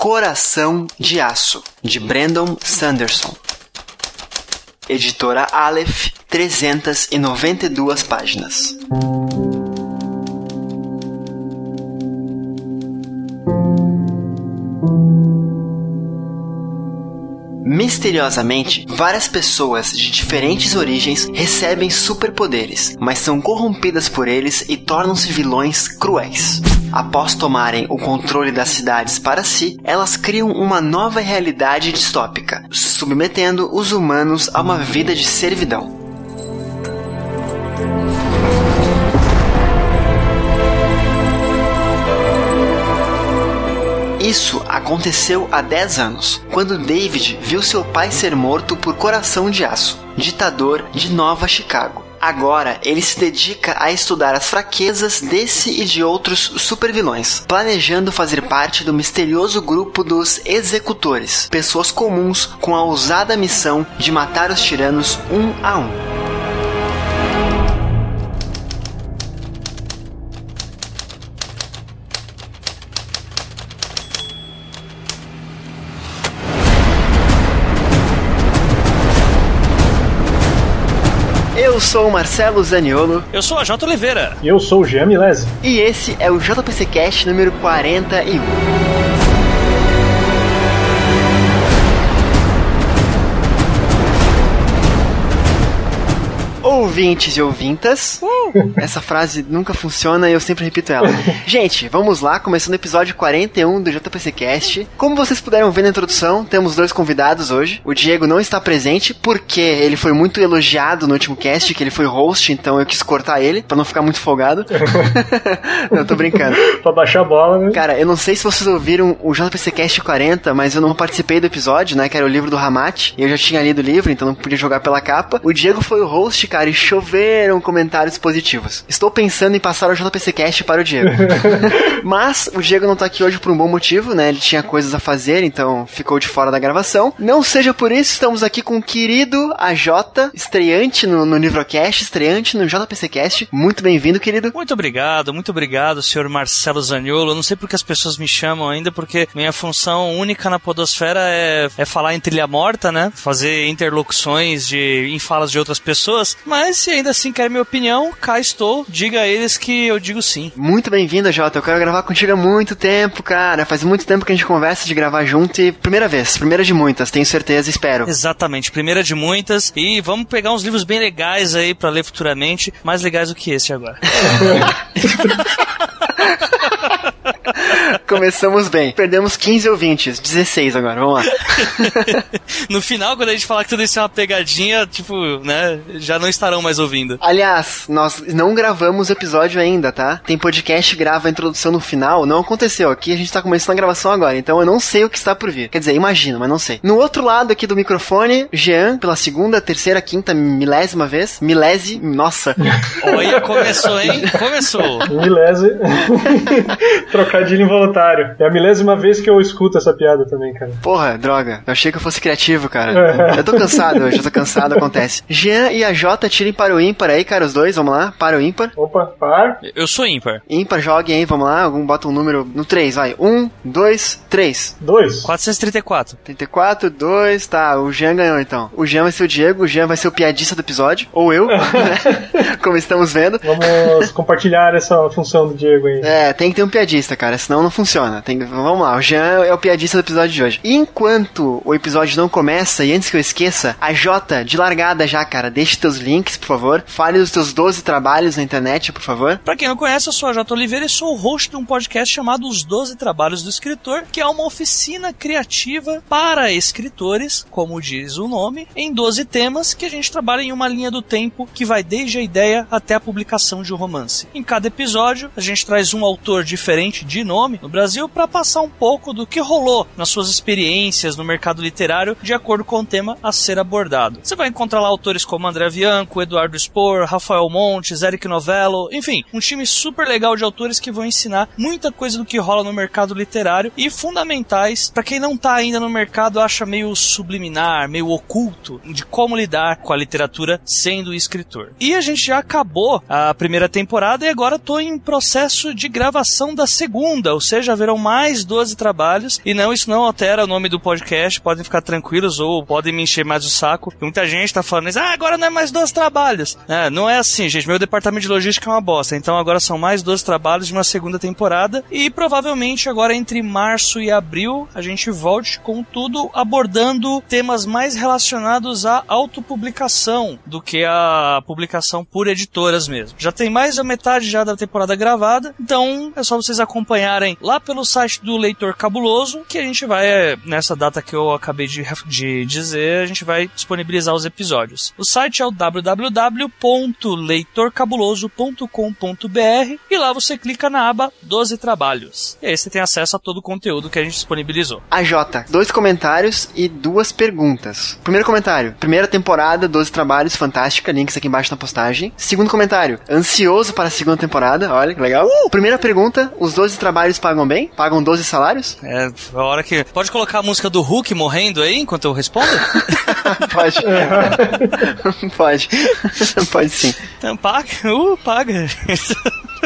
Coração de Aço, de Brandon Sanderson. Editora Aleph, 392 páginas. Misteriosamente, várias pessoas de diferentes origens recebem superpoderes, mas são corrompidas por eles e tornam-se vilões cruéis. Após tomarem o controle das cidades para si, elas criam uma nova realidade distópica, submetendo os humanos a uma vida de servidão. Isso aconteceu há 10 anos, quando David viu seu pai ser morto por Coração de Aço, ditador de Nova Chicago. Agora, ele se dedica a estudar as fraquezas desse e de outros supervilões, planejando fazer parte do misterioso grupo dos Executores, pessoas comuns com a ousada missão de matar os tiranos um a um. Eu sou o Marcelo Zaniolo. Eu sou a J. Oliveira. E eu sou o Jean Milese. E esse é o JPC Cast número 41. Ouvintes e ouvintas. Essa frase nunca funciona e eu sempre repito ela. Gente, vamos lá, começando o episódio 41 do JPC Cast. Como vocês puderam ver na introdução, temos dois convidados hoje. O Diego não está presente porque ele foi muito elogiado no último cast, que ele foi host, então eu quis cortar ele para não ficar muito folgado. não, tô brincando. pra baixar a bola, né? Cara, eu não sei se vocês ouviram o JPC Cast 40, mas eu não participei do episódio, né, que era o livro do Hamat. E eu já tinha lido o livro, então não podia jogar pela capa. O Diego foi o host, cara, e choveram comentários positivos. Estou pensando em passar o JPC Cast para o Diego. Mas o Diego não tá aqui hoje por um bom motivo, né? Ele tinha coisas a fazer, então ficou de fora da gravação. Não seja por isso, estamos aqui com o querido AJ, estreante no, no Livrocast, estreante no JPC Cast. Muito bem-vindo, querido. Muito obrigado, muito obrigado, senhor Marcelo Zaniolo. Eu não sei porque as pessoas me chamam ainda, porque minha função única na podosfera é, é falar em trilha morta, né? Fazer interlocuções de, em falas de outras pessoas, mas se ainda assim quer minha opinião, cá estou. Diga a eles que eu digo sim. Muito bem-vindo, Jota. Eu quero gravar contigo há muito tempo, cara. Faz muito tempo que a gente conversa de gravar junto e primeira vez, primeira de muitas, tenho certeza, espero. Exatamente, primeira de muitas. E vamos pegar uns livros bem legais aí para ler futuramente, mais legais do que esse agora. Começamos bem. Perdemos 15 ouvintes, 16 agora, vamos lá. no final, quando a gente falar que tudo isso é uma pegadinha, tipo, né, já não estarão mais ouvindo. Aliás, nós não gravamos o episódio ainda, tá? Tem podcast que grava a introdução no final, não aconteceu. Aqui a gente tá começando a gravação agora, então eu não sei o que está por vir. Quer dizer, imagino, mas não sei. No outro lado aqui do microfone, Jean, pela segunda, terceira, quinta, milésima vez. Milese, nossa. Olha, começou, hein? Começou. Milese. Trocadilho involuntário. É a milésima vez que eu escuto essa piada também, cara. Porra, droga. Eu achei que eu fosse criativo, cara. eu tô cansado hoje, eu tô cansado, acontece. Jean e a J tirem para o ímpar aí, cara, os dois, vamos lá. Para o ímpar. Opa, par. Eu sou ímpar. Ímpar, joguem aí, vamos lá. Algum bota um número no 3, vai. 1, 2, 3. 2. 434. 34, 2, tá. O Jean ganhou então. O Jean vai ser o Diego, o Jean vai ser o piadista do episódio. Ou eu, né? Como estamos vendo. Vamos compartilhar essa função do Diego aí. É, tem que ter um piadista, cara, senão não funciona. Tem, vamos lá, o Jean é o piadista do episódio de hoje. Enquanto o episódio não começa, e antes que eu esqueça, a Jota, de largada já, cara, deixe teus links, por favor. Fale dos teus 12 trabalhos na internet, por favor. Pra quem não conhece, eu sou a Jota Oliveira e sou o host de um podcast chamado Os 12 Trabalhos do Escritor, que é uma oficina criativa para escritores, como diz o nome, em 12 temas que a gente trabalha em uma linha do tempo que vai desde a ideia até a publicação de um romance. Em cada episódio, a gente traz um autor diferente de nome no Brasil para passar um pouco do que rolou nas suas experiências no mercado literário de acordo com o tema a ser abordado. Você vai encontrar lá autores como André Bianco, Eduardo Spor, Rafael Montes, Eric Novello, enfim, um time super legal de autores que vão ensinar muita coisa do que rola no mercado literário e fundamentais para quem não tá ainda no mercado acha meio subliminar, meio oculto de como lidar com a literatura sendo escritor. E a gente já acabou a primeira temporada e agora tô em processo de gravação da segunda, ou seja, haverão mais 12 trabalhos. E não, isso não altera o nome do podcast, podem ficar tranquilos ou podem me encher mais o saco. Muita gente tá falando, ah, agora não é mais 12 trabalhos. É, não é assim, gente. Meu departamento de logística é uma bosta. Então agora são mais 12 trabalhos de uma segunda temporada. E provavelmente agora entre março e abril a gente volte com tudo abordando temas mais relacionados à autopublicação do que a publicação por editoras mesmo. Já tem mais da metade já da temporada gravada, então é só vocês acompanharem lá pelo site do Leitor Cabuloso que a gente vai, é, nessa data que eu acabei de, de dizer, a gente vai disponibilizar os episódios. O site é o www.leitorcabuloso.com.br e lá você clica na aba 12 trabalhos. E aí você tem acesso a todo o conteúdo que a gente disponibilizou. A J, dois comentários e duas perguntas. Primeiro comentário, primeira temporada, 12 trabalhos, fantástica, links aqui embaixo na postagem. Segundo comentário, ansioso para a segunda temporada, olha que legal. Uh! Primeira pergunta, os 12 trabalhos pagam bem? Pagam 12 salários? É, a hora que... Pode colocar a música do Hulk morrendo aí, enquanto eu respondo? Pode. Pode. Pode sim. Então, paga, uh, paga.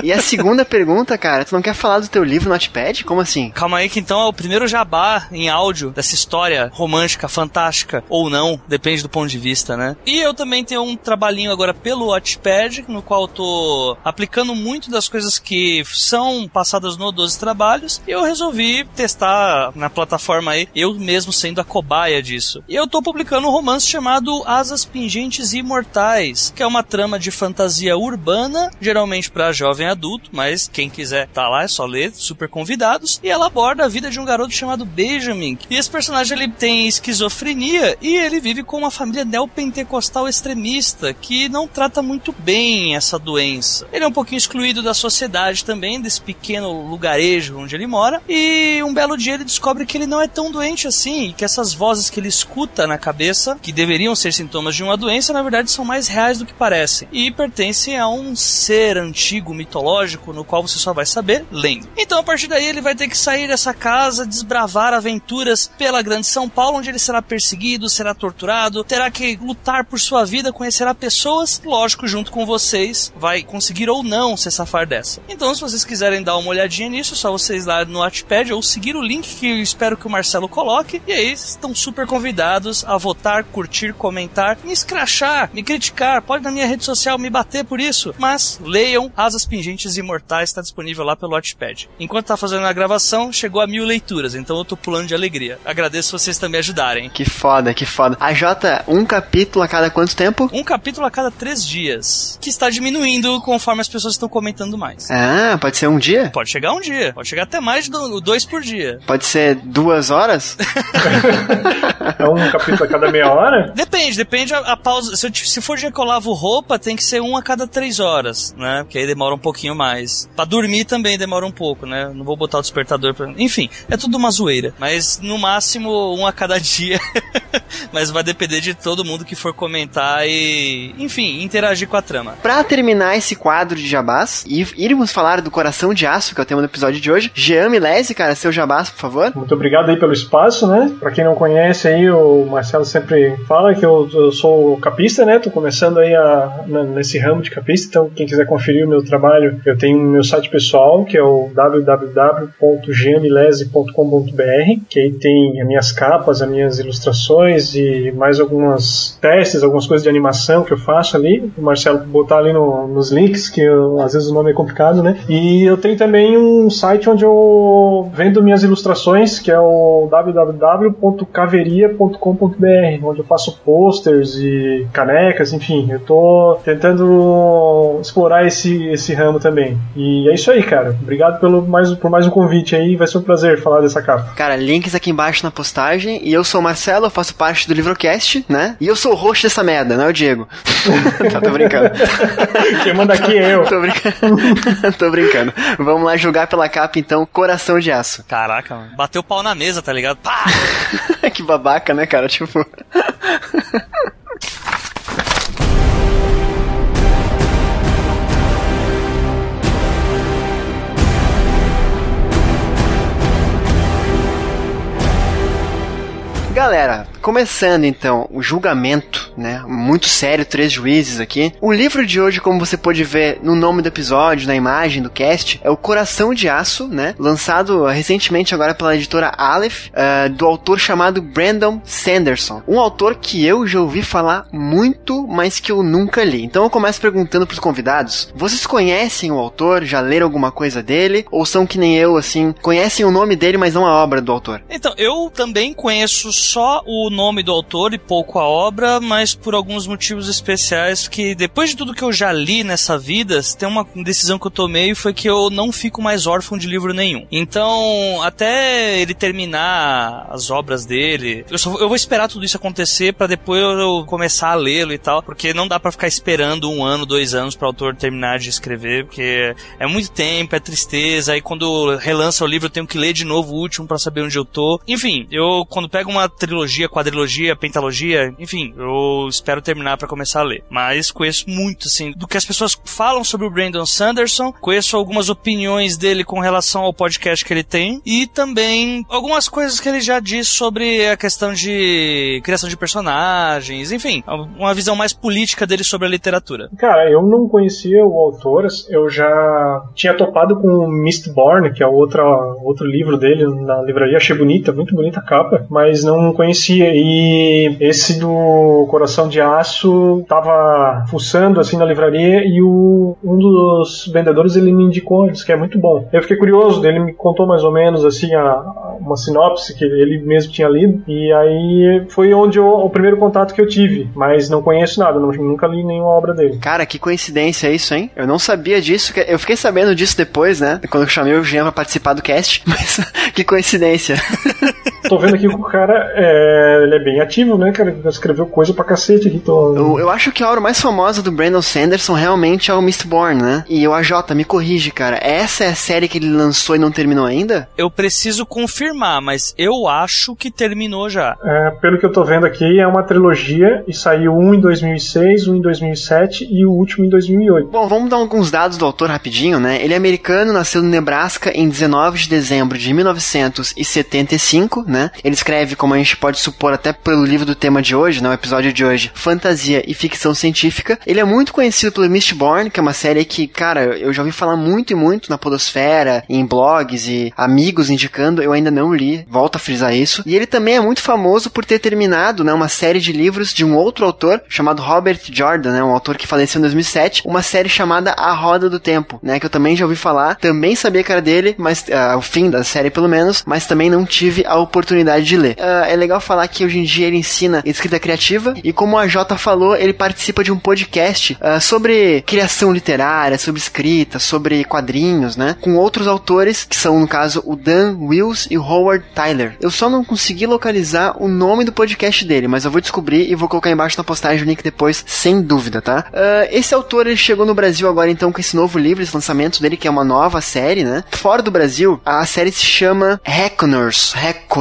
E a segunda pergunta, cara, tu não quer falar do teu livro Notepad? Como assim? Calma aí que então é o primeiro jabá em áudio dessa história romântica, fantástica, ou não, depende do ponto de vista, né? E eu também tenho um trabalhinho agora pelo Watchpad, no qual eu tô aplicando muito das coisas que são passadas no 12 Trabalhos, e eu resolvi testar na plataforma aí, eu mesmo sendo a cobaia disso. E eu tô publicando um romance chamado Asas Pingentes Imortais, que é uma trama de fantasia urbana, geralmente para jovem adulto, mas quem quiser tá lá é só ler, super convidados. E ela aborda a vida de um garoto chamado Benjamin. E esse personagem ele tem esquizofrenia e ele vive com uma família neopentecostal extremista que não trata muito bem essa doença. Ele é um pouquinho excluído da sociedade também, desse pequeno lugarejo onde ele mora. E um belo dia ele descobre que ele não é tão doente assim, e que essas vozes que ele escuta na cabeça, que deveriam ser sintomas de uma doença, na verdade são mais reais do que parecem. E pertencem a um ser antigo, mitológico, no qual você só vai saber lendo. Então a partir daí ele vai ter que sair dessa casa, desbravar aventuras pela grande São Paulo, onde ele será perseguido, será torturado, terá que lutar por sua vida, conhecerá pessoas, lógico, junto com vocês, vai conseguir ou não se safar dessa. Então, se vocês quiserem dar uma olhadinha nisso, é só vocês lá no Watchpad ou seguir o link que eu espero que o Marcelo coloque. E aí, estão super convidados a votar, curtir, comentar, me escrachar, me criticar, pode na minha rede social me bater por isso, mas leiam Asas Pingentes Imortais, está disponível lá pelo Watchpad. Enquanto tá fazendo a gravação, chegou a mil leituras, então eu tô pulando de alegria. Agradeço vocês também ajudarem. Que foda, que foda. A J, um capítulo a cada quanto tempo? Um capítulo a cada três dias, que está diminuindo conforme as pessoas estão comentando mais. Ah, pode ser um dia? Pode chegar um dia, pode chegar até mais de do- dois por dia. Pode ser duas horas? É um capítulo a cada meia hora? Depende, depende a, a pausa. Se, eu se for dia que eu lavo roupa, tem que ser um a cada três horas, né? Porque aí demora um pouquinho mais. Pra dormir também demora um pouco, né? Não vou botar o despertador pra. Enfim, é tudo uma zoeira. Mas no máximo um a cada dia. Mas vai depender de todo mundo que for comentar e, enfim, interagir com a trama. Pra terminar esse quadro de jabás e irmos falar do Coração de Aço, que é o tema do episódio de hoje, Jean Milese, cara, seu jabás, por favor. Muito obrigado aí pelo espaço, né? Pra quem não conhece aí, o Marcelo sempre fala que eu, eu sou capista, né? Tô começando aí a, na- nesse ramo de capista, então quem quiser conferir o meu trabalho, eu tenho meu site pessoal, que é o www.gianmilese.com.br, que aí tem as minhas capas, as minhas ilustrações e mais algumas testes, algumas coisas de animação que eu faço ali. O Marcelo botar ali no- nos links, que eu- às vezes o nome é complicado, né? E eu tenho também um site onde eu vendo minhas ilustrações, que é o www.caveria.com.br, onde eu faço posters e canecas, enfim, eu tô tentando explorar esse, esse ramo também. E é isso aí, cara. Obrigado pelo mais, por mais um convite aí, vai ser um prazer falar dessa capa. Cara, links aqui embaixo na postagem. E eu sou o Marcelo, eu faço parte do Livrocast, né? E eu sou o host dessa merda, não é o Diego. tá, tô brincando. Quem manda aqui é eu. Tô brincando. tô brincando. Vamos lá julgar pela capa, então, Coração de Aço. Caraca, mano. Bateu o pau na mesa, tá ligado? Pá! que babaca, né, cara? Tipo. Galera, começando então o julgamento, né? Muito sério, três juízes aqui. O livro de hoje, como você pode ver no nome do episódio, na imagem do cast, é o Coração de Aço, né? Lançado recentemente agora pela editora Aleph, uh, do autor chamado Brandon Sanderson. Um autor que eu já ouvi falar muito, mas que eu nunca li. Então eu começo perguntando pros convidados: vocês conhecem o autor? Já leram alguma coisa dele? Ou são que nem eu, assim, conhecem o nome dele, mas não a obra do autor? Então, eu também conheço só o nome do autor e pouco a obra, mas por alguns motivos especiais que depois de tudo que eu já li nessa vida, tem uma decisão que eu tomei foi que eu não fico mais órfão de livro nenhum. Então, até ele terminar as obras dele, eu, só, eu vou esperar tudo isso acontecer para depois eu começar a lê-lo e tal, porque não dá para ficar esperando um ano, dois anos para o autor terminar de escrever, porque é muito tempo, é tristeza, aí quando relança o livro eu tenho que ler de novo o último para saber onde eu tô. Enfim, eu quando pego uma trilogia, quadrilogia, pentalogia, enfim, eu espero terminar para começar a ler. Mas conheço muito, assim, do que as pessoas falam sobre o Brandon Sanderson, conheço algumas opiniões dele com relação ao podcast que ele tem e também algumas coisas que ele já disse sobre a questão de criação de personagens, enfim, uma visão mais política dele sobre a literatura. Cara, eu não conhecia o autor, eu já tinha topado com o Mistborn, que é outra, outro livro dele na livraria, achei bonita, muito bonita a capa, mas não conhecia. E esse do Coração de Aço tava fuçando assim na livraria e o, um dos vendedores ele me indicou, disse que é muito bom. Eu fiquei curioso, ele me contou mais ou menos assim a, uma sinopse que ele mesmo tinha lido e aí foi onde eu, o primeiro contato que eu tive, mas não conheço nada, não, nunca li nenhuma obra dele. Cara, que coincidência isso, hein? Eu não sabia disso, eu fiquei sabendo disso depois, né? Quando eu chamei o Jean pra participar do cast, mas que coincidência. tô vendo aqui que o cara é, ele é bem ativo, né, cara? Ele escreveu coisa pra cacete aqui. Tô... Eu, eu acho que a obra mais famosa do Brandon Sanderson realmente é o Mistborn, né? E o AJ, me corrige, cara. Essa é a série que ele lançou e não terminou ainda? Eu preciso confirmar, mas eu acho que terminou já. É, pelo que eu tô vendo aqui, é uma trilogia e saiu um em 2006, um em 2007 e o último em 2008. Bom, vamos dar alguns dados do autor rapidinho, né? Ele é americano, nasceu no Nebraska em 19 de dezembro de 1975, né? Ele escreve, como a gente pode supor até pelo livro do tema de hoje, né, o episódio de hoje, fantasia e ficção científica. Ele é muito conhecido pelo Mistborn, que é uma série que, cara, eu já ouvi falar muito e muito na podosfera, em blogs e amigos indicando, eu ainda não li, volto a frisar isso. E ele também é muito famoso por ter terminado, né, uma série de livros de um outro autor chamado Robert Jordan, né, um autor que faleceu em 2007, uma série chamada A Roda do Tempo, né, que eu também já ouvi falar, também sabia que era dele, mas uh, o fim da série pelo menos, mas também não tive a oportunidade de ler. Uh, é legal falar que hoje em dia ele ensina escrita criativa e como a Jota falou, ele participa de um podcast uh, sobre criação literária, sobre escrita, sobre quadrinhos, né? Com outros autores que são, no caso, o Dan Wills e o Howard Tyler. Eu só não consegui localizar o nome do podcast dele, mas eu vou descobrir e vou colocar embaixo na postagem o link depois, sem dúvida, tá? Uh, esse autor ele chegou no Brasil agora então com esse novo livro, esse lançamento dele, que é uma nova série, né? Fora do Brasil, a série se chama Reckoners. Reckoners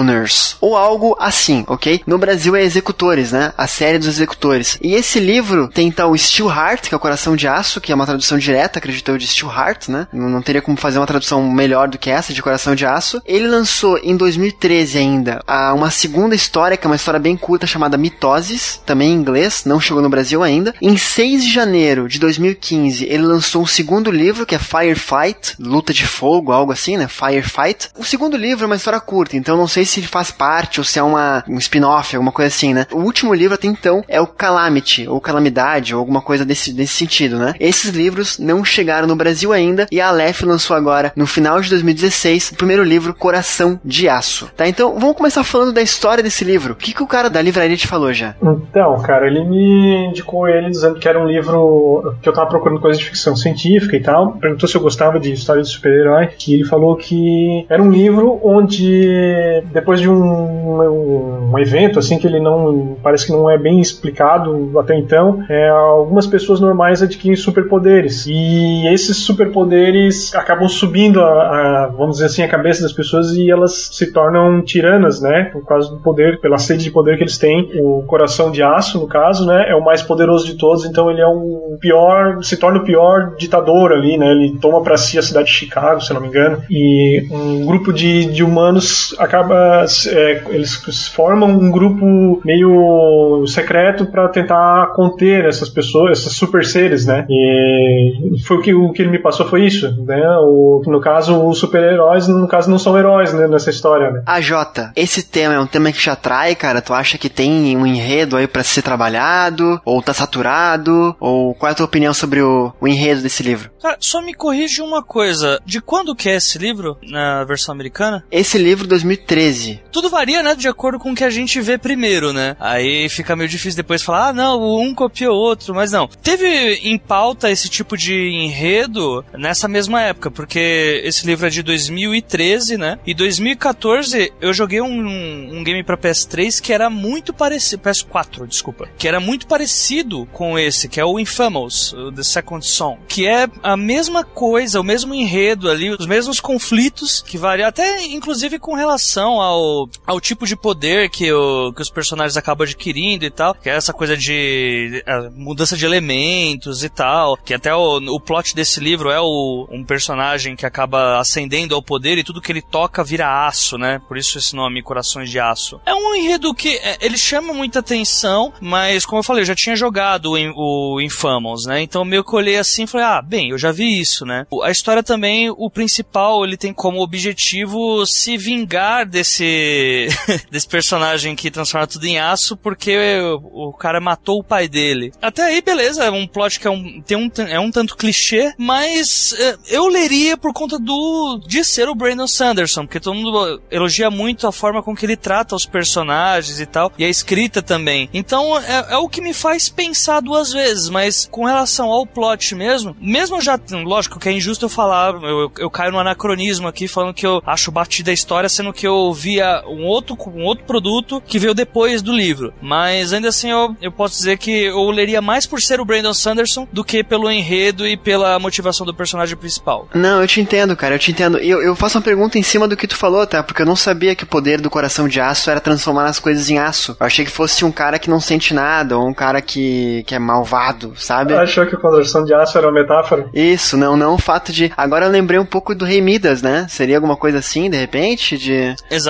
ou algo assim, ok? No Brasil é Executores, né? A série dos Executores. E esse livro tem então Steel Heart, que é o Coração de Aço, que é uma tradução direta, acredito eu, de Steel Heart, né? Não, não teria como fazer uma tradução melhor do que essa, de Coração de Aço. Ele lançou em 2013 ainda uma segunda história, que é uma história bem curta, chamada Mitoses, também em inglês, não chegou no Brasil ainda. Em 6 de janeiro de 2015, ele lançou um segundo livro, que é Firefight, Luta de Fogo, algo assim, né? Firefight. O segundo livro é uma história curta, então não sei se ele faz parte ou se é uma, um spin-off, alguma coisa assim, né? O último livro até então é o Calamity, ou Calamidade, ou alguma coisa desse, desse sentido, né? Esses livros não chegaram no Brasil ainda e a Aleph lançou agora, no final de 2016, o primeiro livro, Coração de Aço. Tá? Então, vamos começar falando da história desse livro. O que, que o cara da livraria te falou já? Então, cara, ele me indicou ele dizendo que era um livro que eu tava procurando coisas de ficção científica e tal. Perguntou se eu gostava de história de super-herói. E ele falou que era um livro onde, depois de um um, evento assim que ele não parece que não é bem explicado até então. É, algumas pessoas normais adquirem superpoderes e esses superpoderes acabam subindo a, a, vamos dizer assim a cabeça das pessoas e elas se tornam tiranas, né? Por causa do poder, pela sede de poder que eles têm. O coração de aço, no caso, né? É o mais poderoso de todos, então ele é o pior, se torna o pior ditador ali, né? Ele toma para si a cidade de Chicago, se não me engano, e um grupo de, de humanos acaba é, eles formam um grupo meio secreto para tentar conter essas pessoas, esses super seres, né? E foi o que, o que ele me passou foi isso, né? O, no caso, os super-heróis, no caso, não são heróis né, nessa história, né? A Jota, esse tema é um tema que te atrai, cara? Tu acha que tem um enredo aí para ser trabalhado? Ou tá saturado? Ou qual é a tua opinião sobre o, o enredo desse livro? Cara, só me corrige uma coisa. De quando que é esse livro na versão americana? Esse livro 2013. Tudo varia, né, de acordo com o que a gente vê primeiro, né? Aí fica meio difícil depois falar, ah, não, um copiou o outro, mas não. Teve em pauta esse tipo de enredo nessa mesma época, porque esse livro é de 2013, né? E 2014 eu joguei um, um game para PS3 que era muito parecido, PS4, desculpa, que era muito parecido com esse, que é o Infamous, The Second Song, que é a mesma coisa, o mesmo enredo ali, os mesmos conflitos que variam até inclusive com relação ao, ao tipo de poder que, o, que os personagens acabam adquirindo e tal, que é essa coisa de mudança de elementos e tal, que até o, o plot desse livro é o, um personagem que acaba ascendendo ao poder e tudo que ele toca vira aço, né? Por isso esse nome, Corações de Aço. É um enredo que é, ele chama muita atenção, mas como eu falei, eu já tinha jogado o, o Infamous, né? Então meio que olhei assim e falei, ah, bem, eu já vi isso, né? A história também, o principal, ele tem como objetivo se vingar desse, desse personagem que transforma tudo em aço, porque o, o cara matou o pai dele. Até aí, beleza, é um plot que é um, tem um, é um tanto clichê, mas é, eu leria por conta do de ser o Brandon Sanderson, porque todo mundo elogia muito a forma com que ele trata os personagens e tal, e a escrita também. Então é, é o que me faz pensar duas vezes, mas com relação ao plot mesmo, mesmo já, lógico que é injusto eu falar, eu, eu, eu caio no anacronismo aqui falando que eu acho batida a história, sendo que eu via um outro, um outro produto que veio depois do livro. Mas ainda assim eu, eu posso dizer que eu leria mais por ser o Brandon Sanderson do que pelo enredo e pela motivação do personagem principal. Não, eu te entendo, cara, eu te entendo. Eu, eu faço uma pergunta em cima do que tu falou, tá? Porque eu não sabia que o poder do coração de aço era transformar as coisas em aço. Eu achei que fosse um cara que não sente nada, ou um cara que, que é malvado, sabe? Achou que o coração de aço era uma metáfora? Isso, não, não o fato de. Agora eu lembrei um pouco do Rei Midas, né? Seria alguma coisa assim, de repente? De. Exatamente.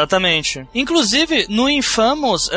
Inclusive, no Infamous,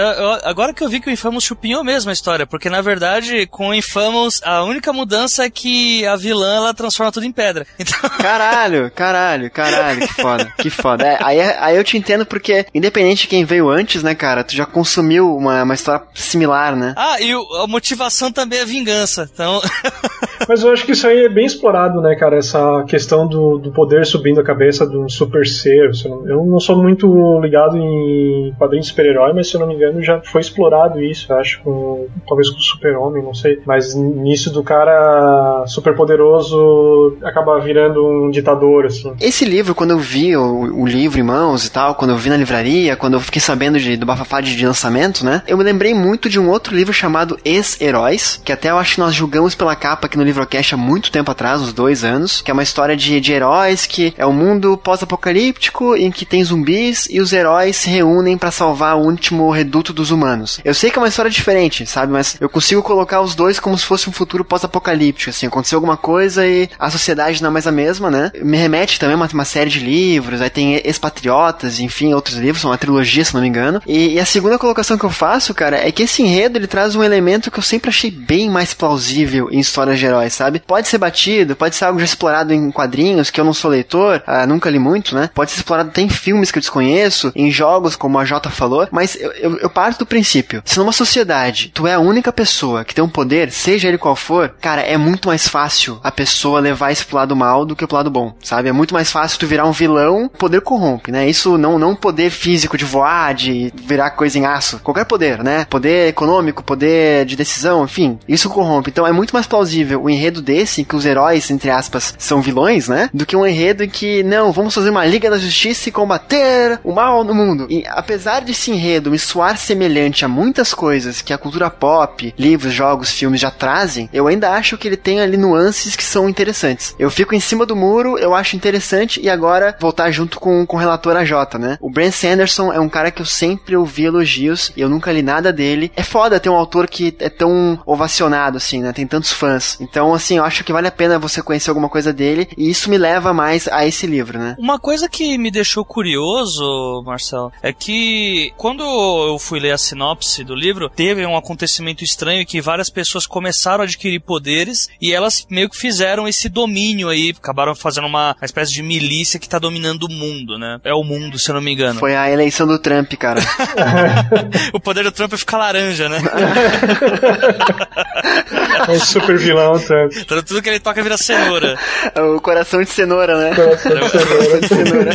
agora que eu vi que o Infamous chupinhou mesmo a história, porque na verdade, com o Infamous, a única mudança é que a vilã ela transforma tudo em pedra. Então... Caralho, caralho, caralho, que foda, que foda. É, aí, aí eu te entendo porque, independente de quem veio antes, né, cara, tu já consumiu uma, uma história similar, né? Ah, e a motivação também é vingança, então. Mas eu acho que isso aí é bem explorado, né, cara? Essa questão do, do poder subindo a cabeça de um super ser. Eu não sou muito ligado em quadrinhos de super-herói, mas se eu não me engano já foi explorado isso, acho, com, talvez com o super-homem, não sei. Mas nisso do cara super poderoso acaba virando um ditador, assim. Esse livro, quando eu vi o, o livro em mãos e tal, quando eu vi na livraria, quando eu fiquei sabendo de, do bafafá de, de lançamento, né? Eu me lembrei muito de um outro livro chamado Ex-Heróis, que até eu acho que nós julgamos pela capa aqui no Livrocast há muito tempo atrás, uns dois anos, que é uma história de, de heróis que é um mundo pós-apocalíptico em que tem zumbis e os heróis se reúnem para salvar o último reduto dos humanos. Eu sei que é uma história diferente, sabe? Mas eu consigo colocar os dois como se fosse um futuro pós-apocalíptico, assim, aconteceu alguma coisa e a sociedade não é mais a mesma, né? Me remete também a uma, uma série de livros, aí tem Expatriotas, enfim, outros livros, são uma trilogia, se não me engano. E, e a segunda colocação que eu faço, cara, é que esse enredo ele traz um elemento que eu sempre achei bem mais plausível em histórias de heróis, sabe? Pode ser batido, pode ser algo já explorado em quadrinhos, que eu não sou leitor, ah, nunca li muito, né? Pode ser explorado até em filmes que eu desconheço, em jogos, como a Jota falou, mas eu, eu, eu parto do princípio. Se numa sociedade tu é a única pessoa que tem um poder, seja ele qual for, cara, é muito mais fácil a pessoa levar isso pro lado mal do que pro lado bom, sabe? É muito mais fácil tu virar um vilão, poder corrompe, né? Isso não não poder físico de voar, de virar coisa em aço, qualquer poder, né? Poder econômico, poder de decisão, enfim, isso corrompe. Então é muito mais plausível o enredo desse, em que os heróis, entre aspas, são vilões, né? Do que um enredo em que, não, vamos fazer uma Liga da Justiça e combater o mal no mundo. E apesar desse enredo me soar semelhante a muitas coisas que a cultura pop, livros, jogos, filmes já trazem, eu ainda acho que ele tem ali nuances que são interessantes. Eu fico em cima do muro, eu acho interessante, e agora voltar junto com, com o relator AJ, né? O Brent Sanderson é um cara que eu sempre ouvi elogios, e eu nunca li nada dele. É foda ter um autor que é tão ovacionado, assim, né? Tem tantos fãs. Então, assim, eu acho que vale a pena você conhecer alguma coisa dele, e isso me leva mais a esse livro, né? Uma coisa que me deixou curioso, Marcelo, é que quando eu fui ler a sinopse do livro, teve um acontecimento estranho que várias pessoas começaram a adquirir poderes e elas meio que fizeram esse domínio aí, acabaram fazendo uma, uma espécie de milícia que tá dominando o mundo, né? É o mundo, se eu não me engano. Foi a eleição do Trump, cara. o poder do Trump é ficar laranja, né? é um super vilão, Trump. Então, tudo que ele toca vira cenoura. O coração de cenoura, né? Coração de cenoura.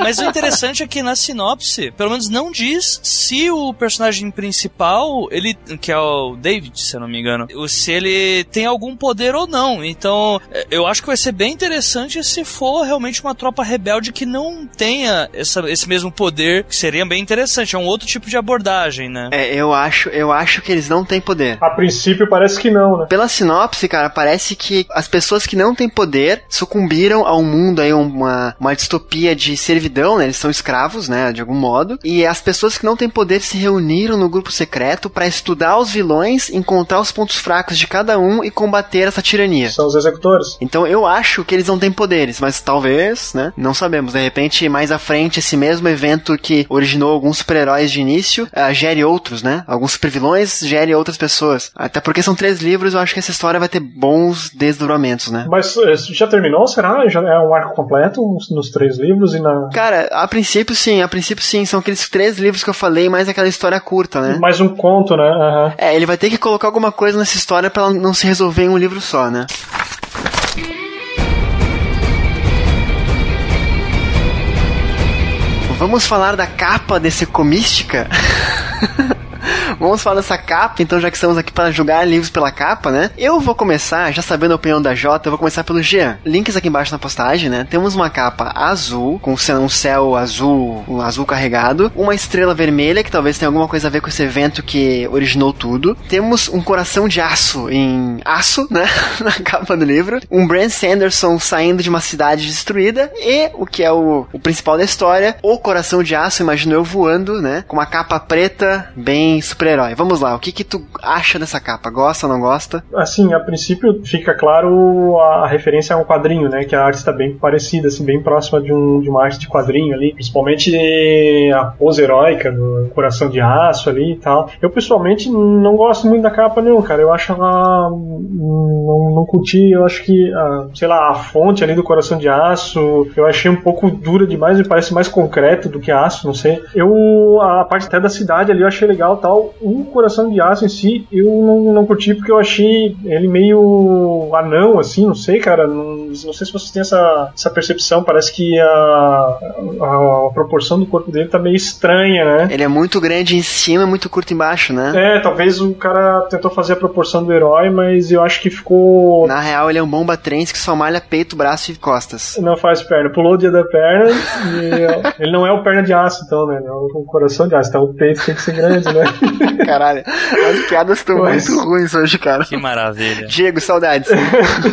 Mas o interessante é que na sinopse, pelo menos não diz se o personagem principal, ele, que é o David, se eu não me engano, se ele tem algum poder ou não. Então, eu acho que vai ser bem interessante se for realmente uma tropa rebelde que não tenha essa, esse mesmo poder, que seria bem interessante. É um outro tipo de abordagem, né? É, eu acho, eu acho que eles não têm poder. A princípio parece que não, né? Pela sinopse, cara, parece que as pessoas que não têm poder sucumbiram a um mundo aí, uma, uma distopia de servidão, né? Eles são escravos, né? De algum modo. E as pessoas que não têm poder se reuniram no grupo secreto para estudar os vilões, encontrar os pontos fracos de cada um e combater essa tirania. São os executores. Então eu acho que eles não têm poderes, mas talvez, né? Não sabemos. De repente, mais à frente, esse mesmo evento que originou alguns super-heróis de início uh, gere outros, né? Alguns super-vilões gere outras pessoas. Até porque são três livros, eu acho que essa história vai ter bons desdobramentos, né? Mas eh, já terminou, será? Já é um arco completo nos três livros e na. Cara, a princípio sim, a princípio sim. São aqueles três livros que eu falei, mais aquela história curta, né? Mais um conto, né? Uhum. É, ele vai ter que colocar alguma coisa nessa história pra ela não se resolver em um livro só, né? Vamos falar da capa desse Comística? Vamos falar dessa capa, então, já que estamos aqui para julgar livros pela capa, né? Eu vou começar, já sabendo a opinião da Jota, eu vou começar pelo Jean. Links aqui embaixo na postagem, né? Temos uma capa azul, com um céu azul, um azul carregado, uma estrela vermelha, que talvez tenha alguma coisa a ver com esse evento que originou tudo. Temos um coração de aço em aço, né? na capa do livro. Um Brand Sanderson saindo de uma cidade destruída. E o que é o, o principal da história, o coração de aço, imagino eu voando, né? Com uma capa preta, bem super-herói. Vamos lá, o que que tu acha dessa capa? Gosta ou não gosta? Assim, a princípio fica claro a, referência a um quadrinho, né? Que a arte está bem parecida, assim, bem próxima de, um, de uma arte de quadrinho ali, principalmente a pose heróica do coração de aço ali e tal. Eu pessoalmente não gosto muito da capa, não, cara. Eu acho ela. Não, não curti, eu acho que, a, sei lá, a fonte ali do coração de aço, eu achei um pouco dura demais, me parece mais concreto do que aço, não sei. Eu, a parte até da cidade ali eu achei legal tal. O Coração de Aço em si, eu não, não curti porque eu achei ele meio anão, assim, não sei, cara. Não, não sei se vocês têm essa, essa percepção. Parece que a, a, a, proporção do corpo dele tá meio estranha, né? Ele é muito grande em cima e muito curto embaixo, né? É, talvez o cara tentou fazer a proporção do herói, mas eu acho que ficou. Na real, ele é um bomba trens que só malha peito, braço e costas. Não faz perna. Pulou o dia da perna e ele não é o perna de aço, então, né? É o coração de aço. Então o peito tem que ser grande, né? Caralho, as piadas estão Mas... muito ruins hoje, cara. Que maravilha. Diego, saudades.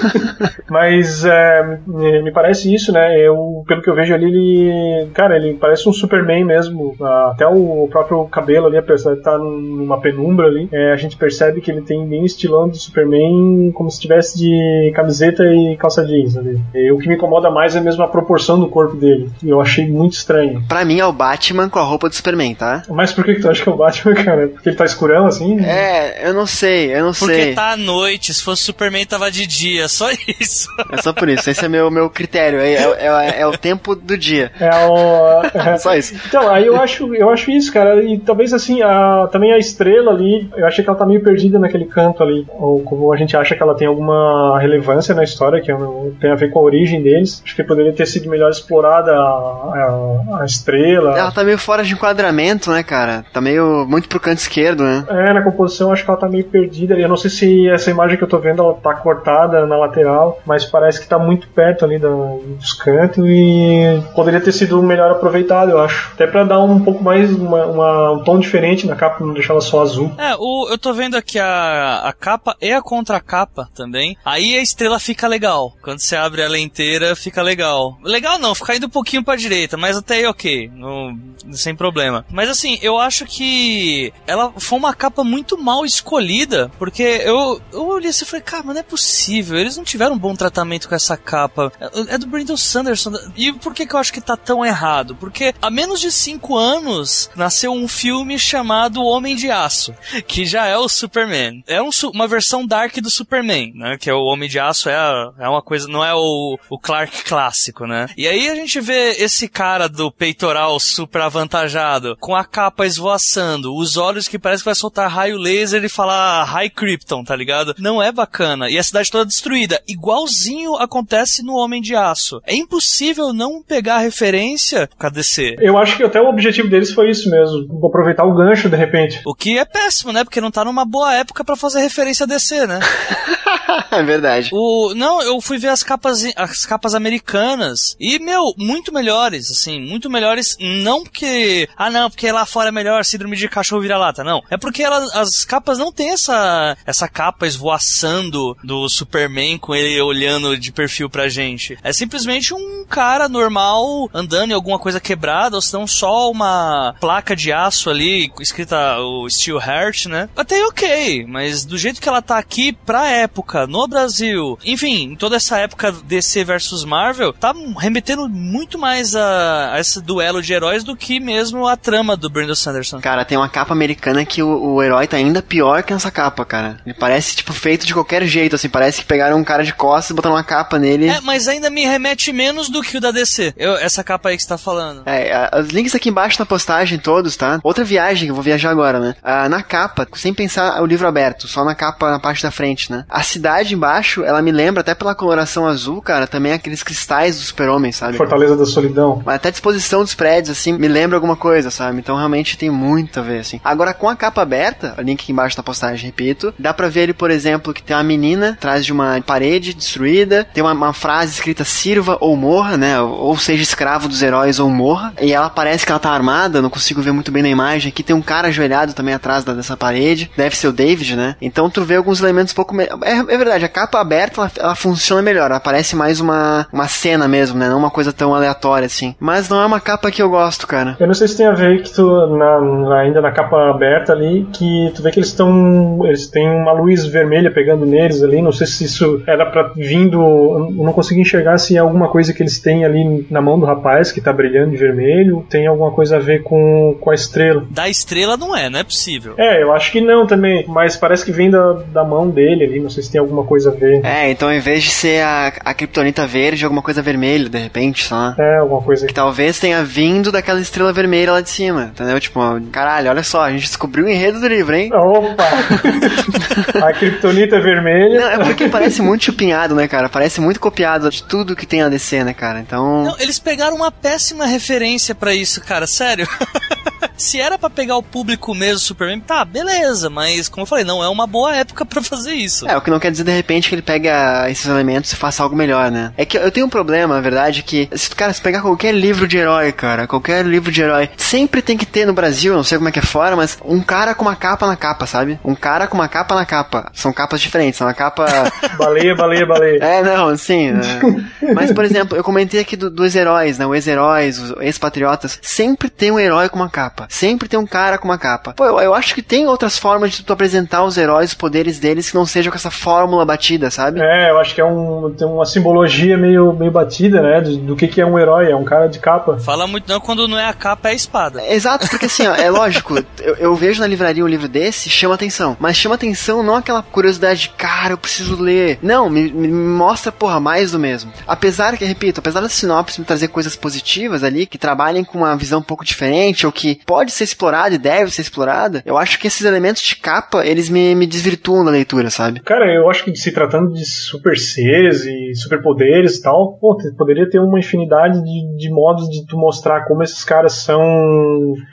Mas é, me parece isso, né? Eu, pelo que eu vejo ali, ele. Cara, ele parece um Superman mesmo. Até o próprio cabelo ali, apesar de estar numa penumbra ali, é, a gente percebe que ele tem bem o estilão do Superman, como se tivesse de camiseta e calça jeans ali. E o que me incomoda mais é mesmo a proporção do corpo dele. Eu achei muito estranho. Pra mim é o Batman com a roupa do Superman, tá? Mas por que, que tu acha que é o Batman, cara? Porque ele tá escurão assim? É, eu não sei, eu não Porque sei. Porque tá à noite, se fosse Superman tava de dia, só isso. É só por isso, esse é meu, meu critério, é, é, é, é o tempo do dia. É o... É só isso. Então, aí eu acho, eu acho isso, cara, e talvez assim, a, também a estrela ali, eu achei que ela tá meio perdida naquele canto ali, ou como a gente acha que ela tem alguma relevância na história, que tem a ver com a origem deles, acho que poderia ter sido melhor explorada a, a, a estrela. Ela tá meio fora de enquadramento, né, cara? Tá meio muito pro canto esquerdo, né? É, na composição acho que ela tá meio perdida. Eu não sei se essa imagem que eu tô vendo ela tá cortada na lateral, mas parece que tá muito perto ali dos cantos e poderia ter sido melhor aproveitado, eu acho. Até para dar um pouco mais uma, uma, um tom diferente na capa, não deixar ela só azul. É, o, eu tô vendo aqui a, a capa e a contracapa também. Aí a estrela fica legal. Quando você abre ela inteira, fica legal. Legal não, fica indo um pouquinho pra direita, mas até aí ok. No, sem problema. Mas assim, eu acho que ela ela foi uma capa muito mal escolhida, porque eu, eu olhei assim e falei, cara, mas não é possível, eles não tiveram um bom tratamento com essa capa. É, é do Brandon Sanderson. E por que, que eu acho que tá tão errado? Porque há menos de cinco anos nasceu um filme chamado Homem de Aço, que já é o Superman. É um, uma versão dark do Superman, né? Que é o Homem de Aço, é, é uma coisa, não é o, o Clark clássico, né? E aí a gente vê esse cara do peitoral super avantajado, com a capa esvoaçando, os olhos que parece que vai soltar raio laser e falar High Krypton, tá ligado? Não é bacana. E a cidade toda destruída. Igualzinho acontece no Homem de Aço. É impossível não pegar referência com a DC. Eu acho que até o objetivo deles foi isso mesmo. Aproveitar o gancho de repente. O que é péssimo, né? Porque não tá numa boa época para fazer referência a DC, né? é verdade. O, não, eu fui ver as capas, as capas americanas e, meu, muito melhores, assim, muito melhores. Não porque, ah, não, porque lá fora é melhor, síndrome de cachorro vira-lata. Não. É porque ela, as capas não tem essa, essa capa esvoaçando do Superman com ele olhando de perfil pra gente. É simplesmente um cara normal andando em alguma coisa quebrada, ou senão só uma placa de aço ali, escrita o Steel Heart, né? Até ok, mas do jeito que ela tá aqui pra época, no Brasil, enfim, toda essa época DC versus Marvel, tá remetendo muito mais a, a, esse duelo de heróis do que mesmo a trama do Brandon Sanderson. Cara, tem uma capa americana que o, o herói tá ainda pior que essa capa, cara. Ele parece, tipo, feito de qualquer jeito, assim, parece que pegaram um cara de costas e botaram uma capa nele. É, mas ainda me remete menos do que o da DC. Eu, essa capa aí que você tá falando. É, os links aqui embaixo na postagem todos, tá? Outra viagem, eu vou viajar agora, né? Ah, na capa, sem pensar o livro aberto, só na capa, na parte da frente, né? A cidade embaixo, ela me lembra, até pela coloração azul, cara, também aqueles cristais do super-homem, sabe? Fortaleza da Solidão. Mas até a disposição dos prédios, assim, me lembra alguma coisa, sabe? Então realmente tem muito a ver, assim. Agora, com a capa aberta, link aqui embaixo da postagem, repito, dá pra ver ele, por exemplo, que tem uma menina atrás de uma parede destruída, tem uma, uma frase escrita sirva ou morra, né? Ou seja, escravo dos heróis ou morra. E ela parece que ela tá armada, não consigo ver muito bem na imagem. Aqui tem um cara ajoelhado também atrás da, dessa parede. Deve ser o David, né? Então tu vê alguns elementos um pouco. Me... É, é, verdade, a capa aberta ela, ela, funciona melhor. Ela parece mais uma, uma cena mesmo, né? Não uma coisa tão aleatória assim. Mas não é uma capa que eu gosto, cara. Eu não sei se tem a ver que tu, na, ainda na capa aberta ali, que tu vê que eles estão. Eles têm uma luz vermelha pegando neles ali. Não sei se isso era pra vindo. Eu não consegui enxergar se é alguma coisa que eles têm ali na mão do rapaz que tá brilhando de vermelho. Tem alguma coisa a ver com, com a estrela. Da estrela não é, não é possível. É, eu acho que não também. Mas parece que vem da, da mão dele ali. Não sei se tem alguma coisa a ver. É, então em vez de ser a, a Kryptonita verde, alguma coisa vermelha, de repente, só. É, alguma coisa. Que talvez tenha vindo daquela estrela vermelha lá de cima, entendeu? Tipo, caralho, olha só, a gente descobriu o enredo do livro, hein? Opa! a Kryptonita vermelha. Não, é porque parece muito chupinhado, né, cara? Parece muito copiado de tudo que tem a DC, né, cara? Então. Não, eles pegaram uma péssima referência para isso, cara, sério. Se era para pegar o público mesmo Superman, tá, beleza, mas como eu falei, não é uma boa época para fazer isso. É, o que não quer dizer de repente que ele pega esses elementos e faça algo melhor, né? É que eu tenho um problema, na verdade, que se cara, se pegar qualquer livro de herói, cara, qualquer livro de herói, sempre tem que ter no Brasil, não sei como é que é fora, mas um cara com uma capa na capa, sabe? Um cara com uma capa na capa. São capas diferentes, são uma capa. baleia, baleia, baleia. É, não, sim. É. Mas, por exemplo, eu comentei aqui do, dos heróis, né? Os ex-heróis, os ex-patriotas. Sempre tem um herói com uma capa. Sempre tem um cara com uma capa. Pô, eu, eu acho que tem outras formas de tu apresentar os heróis, os poderes deles, que não sejam com essa fórmula batida, sabe? É, eu acho que é um, tem uma simbologia meio, meio batida, né? Do, do que, que é um herói, é um cara de capa. Fala muito não quando não é a capa, é a espada. Exato, porque assim, ó, é lógico, eu, eu, vejo na livraria um livro desse, chama atenção. Mas chama atenção não aquela curiosidade de, cara, eu preciso ler. Não, me, me mostra, porra, mais do mesmo. Apesar que, repito, apesar da sinopse me trazer coisas positivas ali, que trabalhem com uma visão um pouco diferente, ou que pode ser explorada e deve ser explorada, eu acho que esses elementos de capa, eles me, me desvirtuam na leitura, sabe? Cara, eu acho que se tratando de super seres e superpoderes e tal, pô, poderia ter uma infinidade de, de modos de tu mostrar como esses caras são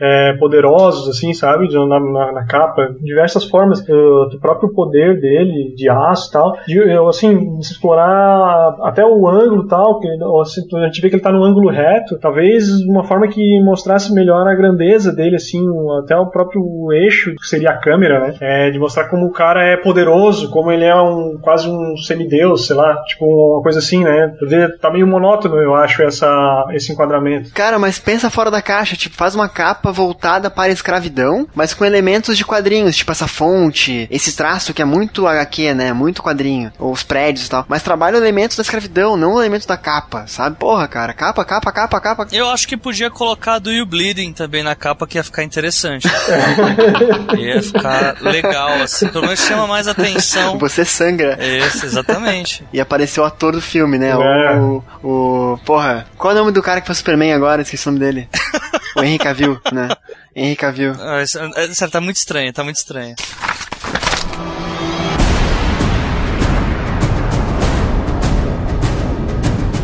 é, poderosos, assim, sabe? Na, na, na capa, diversas formas. Uh, do próprio poder dele, de aço e tal. De, eu, assim, explorar até o ângulo tal, que assim, a gente vê que ele tá no ângulo reto, talvez uma forma que mostrasse melhor a grandeza dele, assim, até o próprio eixo que seria a câmera, né? É, de mostrar como o cara é poderoso, como ele é um quase um semideus, sei lá, tipo uma coisa assim, né? Tá meio monótono, eu acho, essa, esse enquadramento. Cara, mas pensa fora da caixa, tipo, faz uma capa voltada para a escravidão, mas com elementos de quadrinhos, tipo essa fonte, esse traço que é muito HQ, né? Muito quadrinho, ou os prédios e tal. Mas trabalha elementos da escravidão, não elementos da capa, sabe? Porra, cara, capa, capa, capa, capa. Eu acho que podia colocar do You Bleeding também na capa que ia ficar interessante. ia ficar legal, assim, pelo menos chama mais atenção. Você sangra. Isso, exatamente. E apareceu o ator do filme, né? É. O, o, o, Porra, qual é o nome do cara que foi Superman agora? Esqueci o nome dele. o Henry Cavill, né? Henry Cavill. Ah, isso, isso, tá muito estranho, tá muito estranho.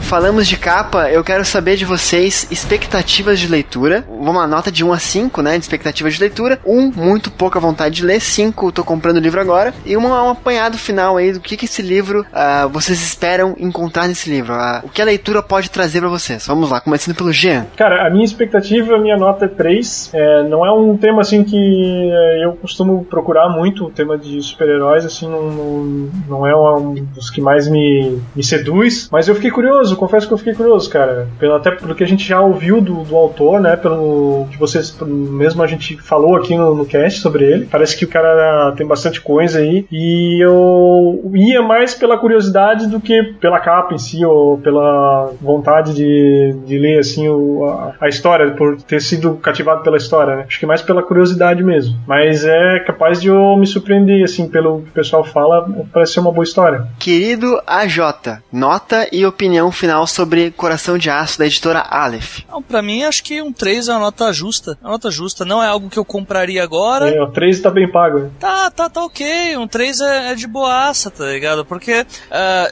Falamos de capa, eu quero saber de vocês expectativas de leitura. Uma nota de 1 a 5, né, de expectativas de leitura. 1, muito pouca vontade de ler. 5, tô comprando o livro agora. E uma, um apanhado final aí do que, que esse livro uh, vocês esperam encontrar nesse livro. Uh, o que a leitura pode trazer para vocês. Vamos lá, começando pelo Jean. Cara, a minha expectativa, a minha nota é 3. É, não é um tema assim que é, eu costumo procurar muito, o tema de super-heróis, assim, não, não, não é um dos que mais me, me seduz. Mas eu fiquei curioso confesso que eu fiquei curioso, cara. Pelo, até pelo que a gente já ouviu do, do autor, né? Pelo que vocês mesmo a gente falou aqui no, no cast sobre ele. Parece que o cara tem bastante coisa aí. E eu ia mais pela curiosidade do que pela capa em si, ou pela vontade de, de ler assim o, a, a, história, por ter sido cativado pela história, né? Acho que mais pela curiosidade mesmo. Mas é capaz de eu me surpreender, assim, pelo que o pessoal fala, parece ser uma boa história. Querido AJ, nota e opinião final final sobre Coração de Aço da editora Aleph? Não, pra mim acho que um 3 é uma nota justa. É uma nota justa. Não é algo que eu compraria agora. É, o 3 tá bem pago. Né? Tá, tá, tá ok. Um 3 é, é de boaça, tá ligado? Porque uh,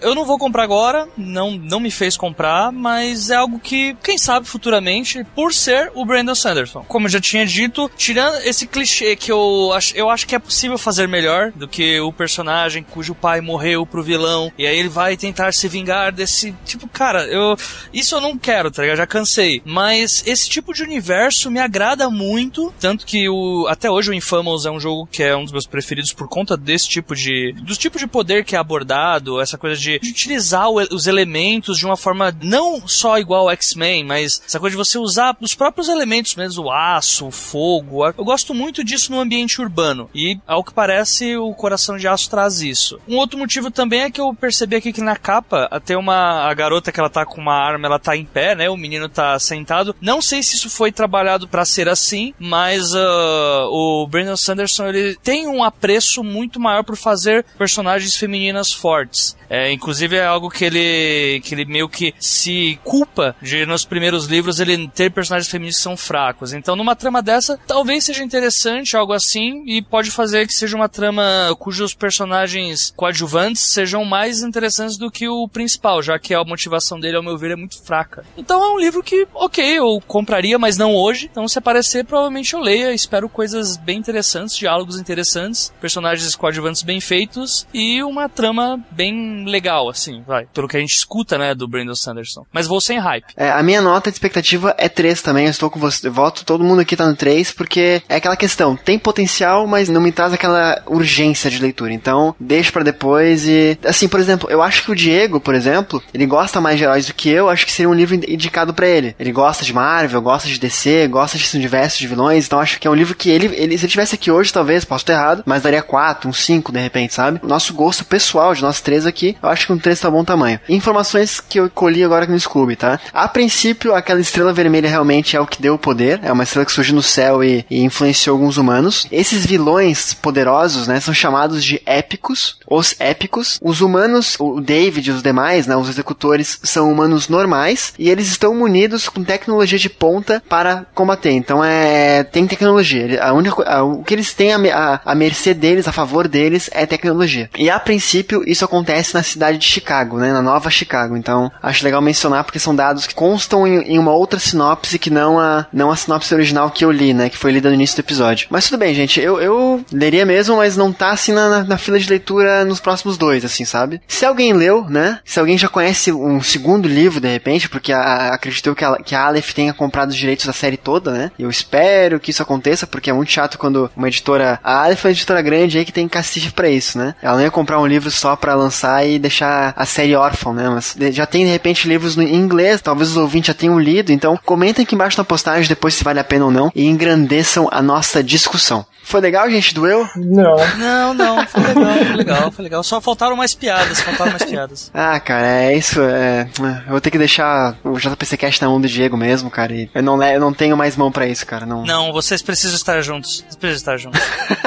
eu não vou comprar agora, não, não me fez comprar, mas é algo que, quem sabe futuramente, por ser o Brandon Sanderson. Como eu já tinha dito, tirando esse clichê que eu acho, eu acho que é possível fazer melhor do que o personagem cujo pai morreu pro vilão, e aí ele vai tentar se vingar desse tipo, cara cara, eu. Isso eu não quero, tá ligado? Já cansei. Mas esse tipo de universo me agrada muito. Tanto que o. Até hoje o Infamous é um jogo que é um dos meus preferidos por conta desse tipo de. dos tipos de poder que é abordado, essa coisa de, de utilizar o, os elementos de uma forma não só igual ao X-Men, mas essa coisa de você usar os próprios elementos mesmo, o aço, o fogo. Eu gosto muito disso no ambiente urbano. E, ao que parece, o Coração de Aço traz isso. Um outro motivo também é que eu percebi aqui que na capa tem uma a garota que ela tá com uma arma, ela tá em pé, né? O menino tá sentado. Não sei se isso foi trabalhado para ser assim, mas uh, o Brandon Sanderson ele tem um apreço muito maior por fazer personagens femininas fortes. É, inclusive é algo que ele que ele meio que se culpa de nos primeiros livros ele ter personagens femininos que são fracos. Então numa trama dessa, talvez seja interessante algo assim e pode fazer que seja uma trama cujos personagens coadjuvantes sejam mais interessantes do que o principal, já que a motivação dele, ao meu ver, é muito fraca. Então é um livro que, ok, eu compraria, mas não hoje. Então se aparecer, provavelmente eu leia. Espero coisas bem interessantes, diálogos interessantes, personagens coadjuvantes bem feitos e uma trama bem legal, assim, vai. Pelo que a gente escuta, né, do Brandon Sanderson. Mas vou sem hype. É, a minha nota de expectativa é 3 também. Eu estou com você. Voto, todo mundo aqui tá no 3, porque é aquela questão. Tem potencial, mas não me traz aquela urgência de leitura. Então, deixa para depois e. Assim, por exemplo, eu acho que o Diego, por exemplo, ele gosta mais de heróis do que eu, acho que seria um livro indicado para ele. Ele gosta de Marvel, gosta de DC, gosta de universo de vilões, então acho que é um livro que ele, ele se ele tivesse aqui hoje, talvez, posso estar errado, mas daria 4, um 5 de repente, sabe? O nosso gosto pessoal de nós três aqui, eu acho que um 3 tá bom tamanho. Informações que eu colhi agora no Scooby, tá? A princípio, aquela estrela vermelha realmente é o que deu o poder, é uma estrela que surgiu no céu e, e influenciou alguns humanos. Esses vilões poderosos, né, são chamados de épicos, os épicos. Os humanos, o David e os demais, né, os executores, são humanos normais e eles estão munidos com tecnologia de ponta para combater. Então é tem tecnologia. A única a, o que eles têm a, a, a mercê deles, a favor deles, é tecnologia. E a princípio isso acontece na cidade de Chicago, né? Na nova Chicago. Então, acho legal mencionar porque são dados que constam em, em uma outra sinopse que não a, não a sinopse original que eu li, né? Que foi lida no início do episódio. Mas tudo bem, gente. Eu, eu leria mesmo, mas não tá assim na, na fila de leitura nos próximos dois, assim, sabe? Se alguém leu, né? Se alguém já conhece um segundo livro, de repente, porque a, a, acreditou que a, que a Aleph tenha comprado os direitos da série toda, né? Eu espero que isso aconteça, porque é muito chato quando uma editora. A Aleph é uma editora grande aí que tem cacife para isso, né? Ela não ia comprar um livro só para lançar e deixar a série órfã, né? Mas já tem de repente livros em inglês, talvez os ouvintes já tenham lido, então comentem aqui embaixo na postagem depois se vale a pena ou não e engrandeçam a nossa discussão. Foi legal, gente? Doeu? Não. Não, não, foi legal, foi legal, foi legal. Só faltaram mais piadas, faltaram mais piadas. Ah, cara, é isso. É... Eu vou ter que deixar o JPC Cast na mão do Diego mesmo, cara. E eu não, eu não tenho mais mão para isso, cara. Não, não vocês precisam estar juntos. Vocês precisam estar juntos.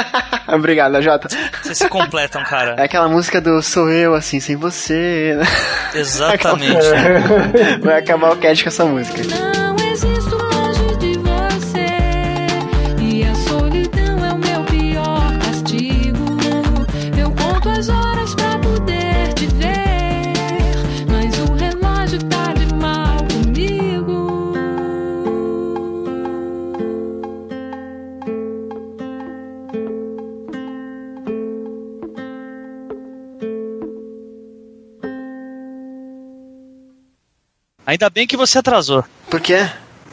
Obrigado, Jota. Vocês se completam, cara. É aquela música do Sou Eu, assim, sem você. Né? Exatamente. Vai acabar o cast com essa música. Ainda bem que você atrasou. Por quê?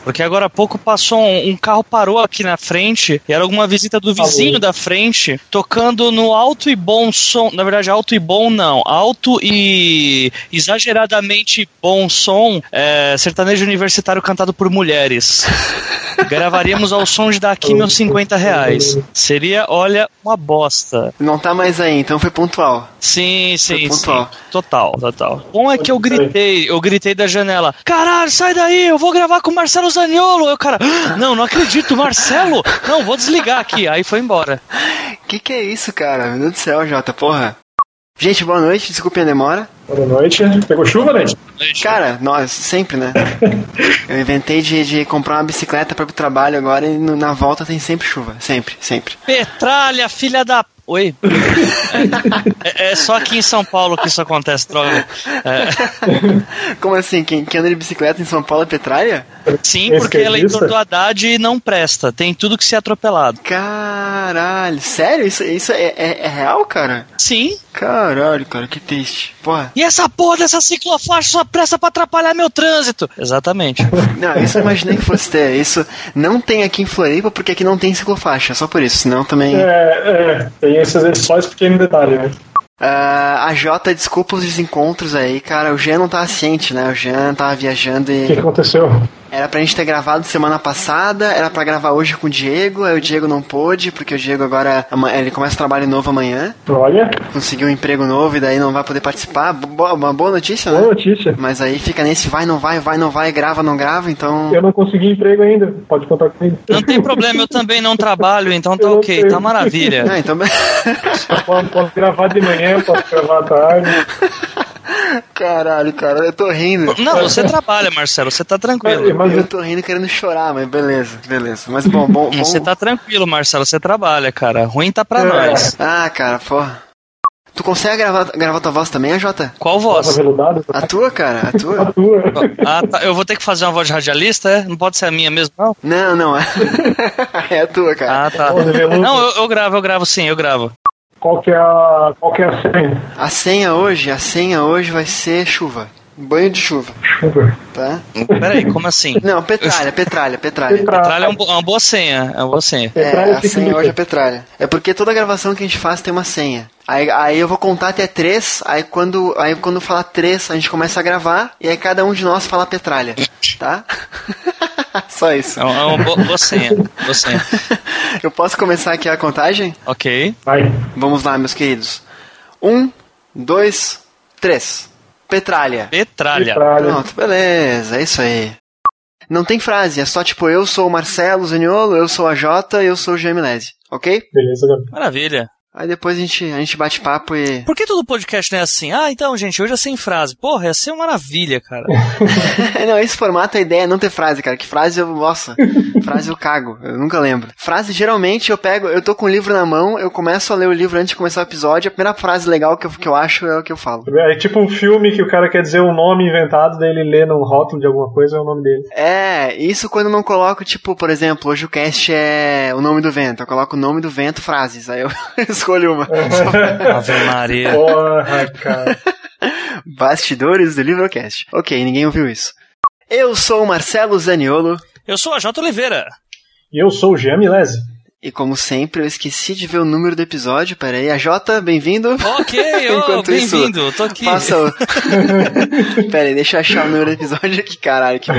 Porque agora há pouco passou um, um, carro parou aqui na frente e era alguma visita do vizinho Alô. da frente tocando no alto e bom som. Na verdade, alto e bom não. Alto e exageradamente bom som é, sertanejo universitário cantado por mulheres. Gravaríamos ao som de daqui meus 50 reais. Seria, olha, uma bosta. Não tá mais aí, então foi pontual. Sim, sim, foi pontual. sim. Total, total. Bom é que eu gritei, eu gritei da janela. Caralho, sai daí, eu vou gravar com o Marcelo Zaniolo. Eu, cara, não, não acredito, Marcelo. Não, vou desligar aqui. Aí foi embora. Que que é isso, cara? Meu Deus do céu, Jota, porra. Gente, boa noite, desculpe a demora. Boa noite. Pegou chuva, né? Cara, nós, sempre, né? Eu inventei de, de comprar uma bicicleta para o trabalho agora e na volta tem sempre chuva. Sempre, sempre. Petralha, filha da. Oi. É, é, só aqui em São Paulo que isso acontece, droga. É. Como assim? Quem, quem anda de bicicleta em São Paulo é petralha? Sim, porque é eleitor do Haddad e não presta. Tem tudo que ser atropelado. Caralho, sério? Isso, isso é, é, é real, cara? Sim. Caralho, cara, que triste. Porra. E essa porra dessa ciclofaixa só presta pra atrapalhar meu trânsito. Exatamente. Não, isso eu imaginei que fosse ter. Isso não tem aqui em Floripa porque aqui não tem ciclofaixa, só por isso. Senão também. É, é. Tem esses, só esse pequeno detalhe, né? Uh, a Jota, desculpa os desencontros aí, cara. O Jean não tava ciente, né? O Jean tava viajando e. O que aconteceu? Era pra gente ter gravado semana passada, era pra gravar hoje com o Diego, aí o Diego não pôde, porque o Diego agora ele começa trabalho novo amanhã. Olha. Conseguiu um emprego novo e daí não vai poder participar. Boa, uma boa notícia, boa né? Boa notícia. Mas aí fica nesse vai, não vai, vai, não vai, grava, não grava, então. Eu não consegui emprego ainda, pode contar comigo. Não tem problema, eu também não trabalho, então tá ok, tenho. tá maravilha. Ah, então... posso, posso gravar de manhã, posso gravar à tarde. Caralho, cara, eu tô rindo. Não, você trabalha, Marcelo, você tá tranquilo. Mas eu tô rindo querendo chorar, mas beleza, beleza. Mas bom, bom. bom... Você tá tranquilo, Marcelo, você trabalha, cara. Ruim tá pra é. nós. Ah, cara, porra. Tu consegue gravar, gravar tua voz também, Jota? Qual voz? A tua, cara, a tua. A tua. Ah, tá. Eu vou ter que fazer uma voz de radialista, é? Não pode ser a minha mesmo, não? Não, não. É, é a tua, cara. Ah, tá. Não, eu, eu gravo, eu gravo sim, eu gravo. Qual que é a, qual que é a senha? A senha hoje, a senha hoje vai ser chuva. Banho de chuva. Chuva. Tá? Peraí, como assim? Não, petralha, petralha, petralha. Petralha é uma boa senha. É uma boa senha. É, a senha hoje é petralha. É porque toda gravação que a gente faz tem uma senha. Aí, aí eu vou contar até três, aí quando, aí quando falar três, a gente começa a gravar, e aí cada um de nós fala petralha. Tá? Só isso. É uma boa, boa senha. Boa senha. Eu posso começar aqui a contagem? Ok. Vai. Vamos lá, meus queridos. Um, dois, três. Petralha. Petralha. Petralha. Pronto, beleza, é isso aí. Não tem frase, é só tipo, eu sou o Marcelo Zaniolo, eu sou a Jota, eu sou o Gemilese, ok? Beleza, Gabriel. Maravilha. Aí depois a gente, a gente bate papo e. Por que todo podcast não é assim? Ah, então, gente, hoje é sem frase. Porra, ia ser uma maravilha, cara. não, esse formato a ideia é não ter frase, cara. Que frase eu. Nossa, frase eu cago. Eu nunca lembro. Frase, geralmente, eu pego, eu tô com o livro na mão, eu começo a ler o livro antes de começar o episódio, a primeira frase legal que eu, que eu acho é o que eu falo. É tipo um filme que o cara quer dizer um nome inventado, daí ele lê num rótulo de alguma coisa, é o nome dele. É, isso quando eu não coloco, tipo, por exemplo, hoje o cast é o nome do vento. Eu coloco o nome do vento, frases. Aí eu escolho uma. Ave Maria. Porra, cara. Bastidores do Livrocast. Ok, ninguém ouviu isso. Eu sou o Marcelo Zaniolo. Eu sou a J. Oliveira. E eu sou o Jean Milese. E como sempre, eu esqueci de ver o número do episódio. Pera aí, a Jota, bem-vindo. Ok, oh, bem-vindo, tô aqui. Passa o... Pera aí, deixa eu achar o número do episódio aqui, caralho. Que...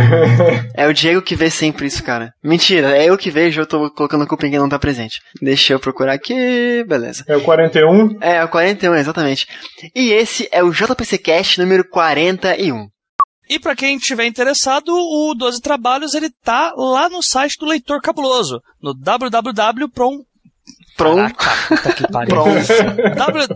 É o Diego que vê sempre isso, cara. Mentira, é eu que vejo, eu tô colocando a culpa em quem não tá presente. Deixa eu procurar aqui, beleza. É o 41. É, é o 41, exatamente. E esse é o JPC Cast número 41. E para quem estiver interessado, o 12 Trabalhos ele tá lá no site do Leitor Cabuloso, no www.prom Pronto. Caraca, puta que pariu. W...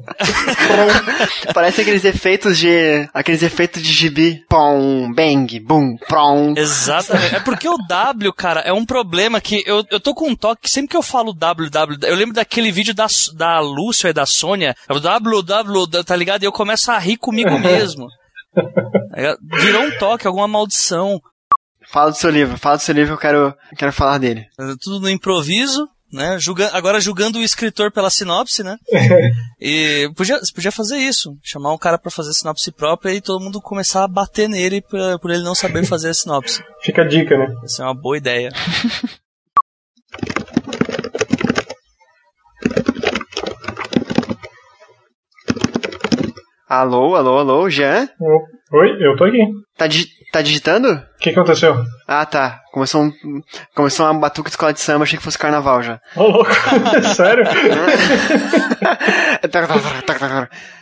Parece aqueles efeitos de. aqueles efeitos de gibi. Pom, bang, boom, prom. Exatamente. É porque o W, cara, é um problema que eu, eu tô com um toque, sempre que eu falo www, eu lembro daquele vídeo da, da Lúcia e da Sônia, é o www, tá ligado? E eu começo a rir comigo mesmo. Virou um toque, alguma maldição. Fala do seu livro, fala do seu livro, eu quero, eu quero falar dele. Tudo no improviso, né? Julga, agora julgando o escritor pela sinopse, né? e podia, podia fazer isso, chamar um cara para fazer sinopse própria e todo mundo começar a bater nele por, por ele não saber fazer a sinopse. Fica a dica, né? Essa é uma boa ideia. Alô, alô, alô, Jean? Oi, eu tô aqui. Tá, tá digitando? O que aconteceu? Ah, tá. Começou, um, começou uma batuca de escola de samba, achei que fosse carnaval já. Ô, louco, sério?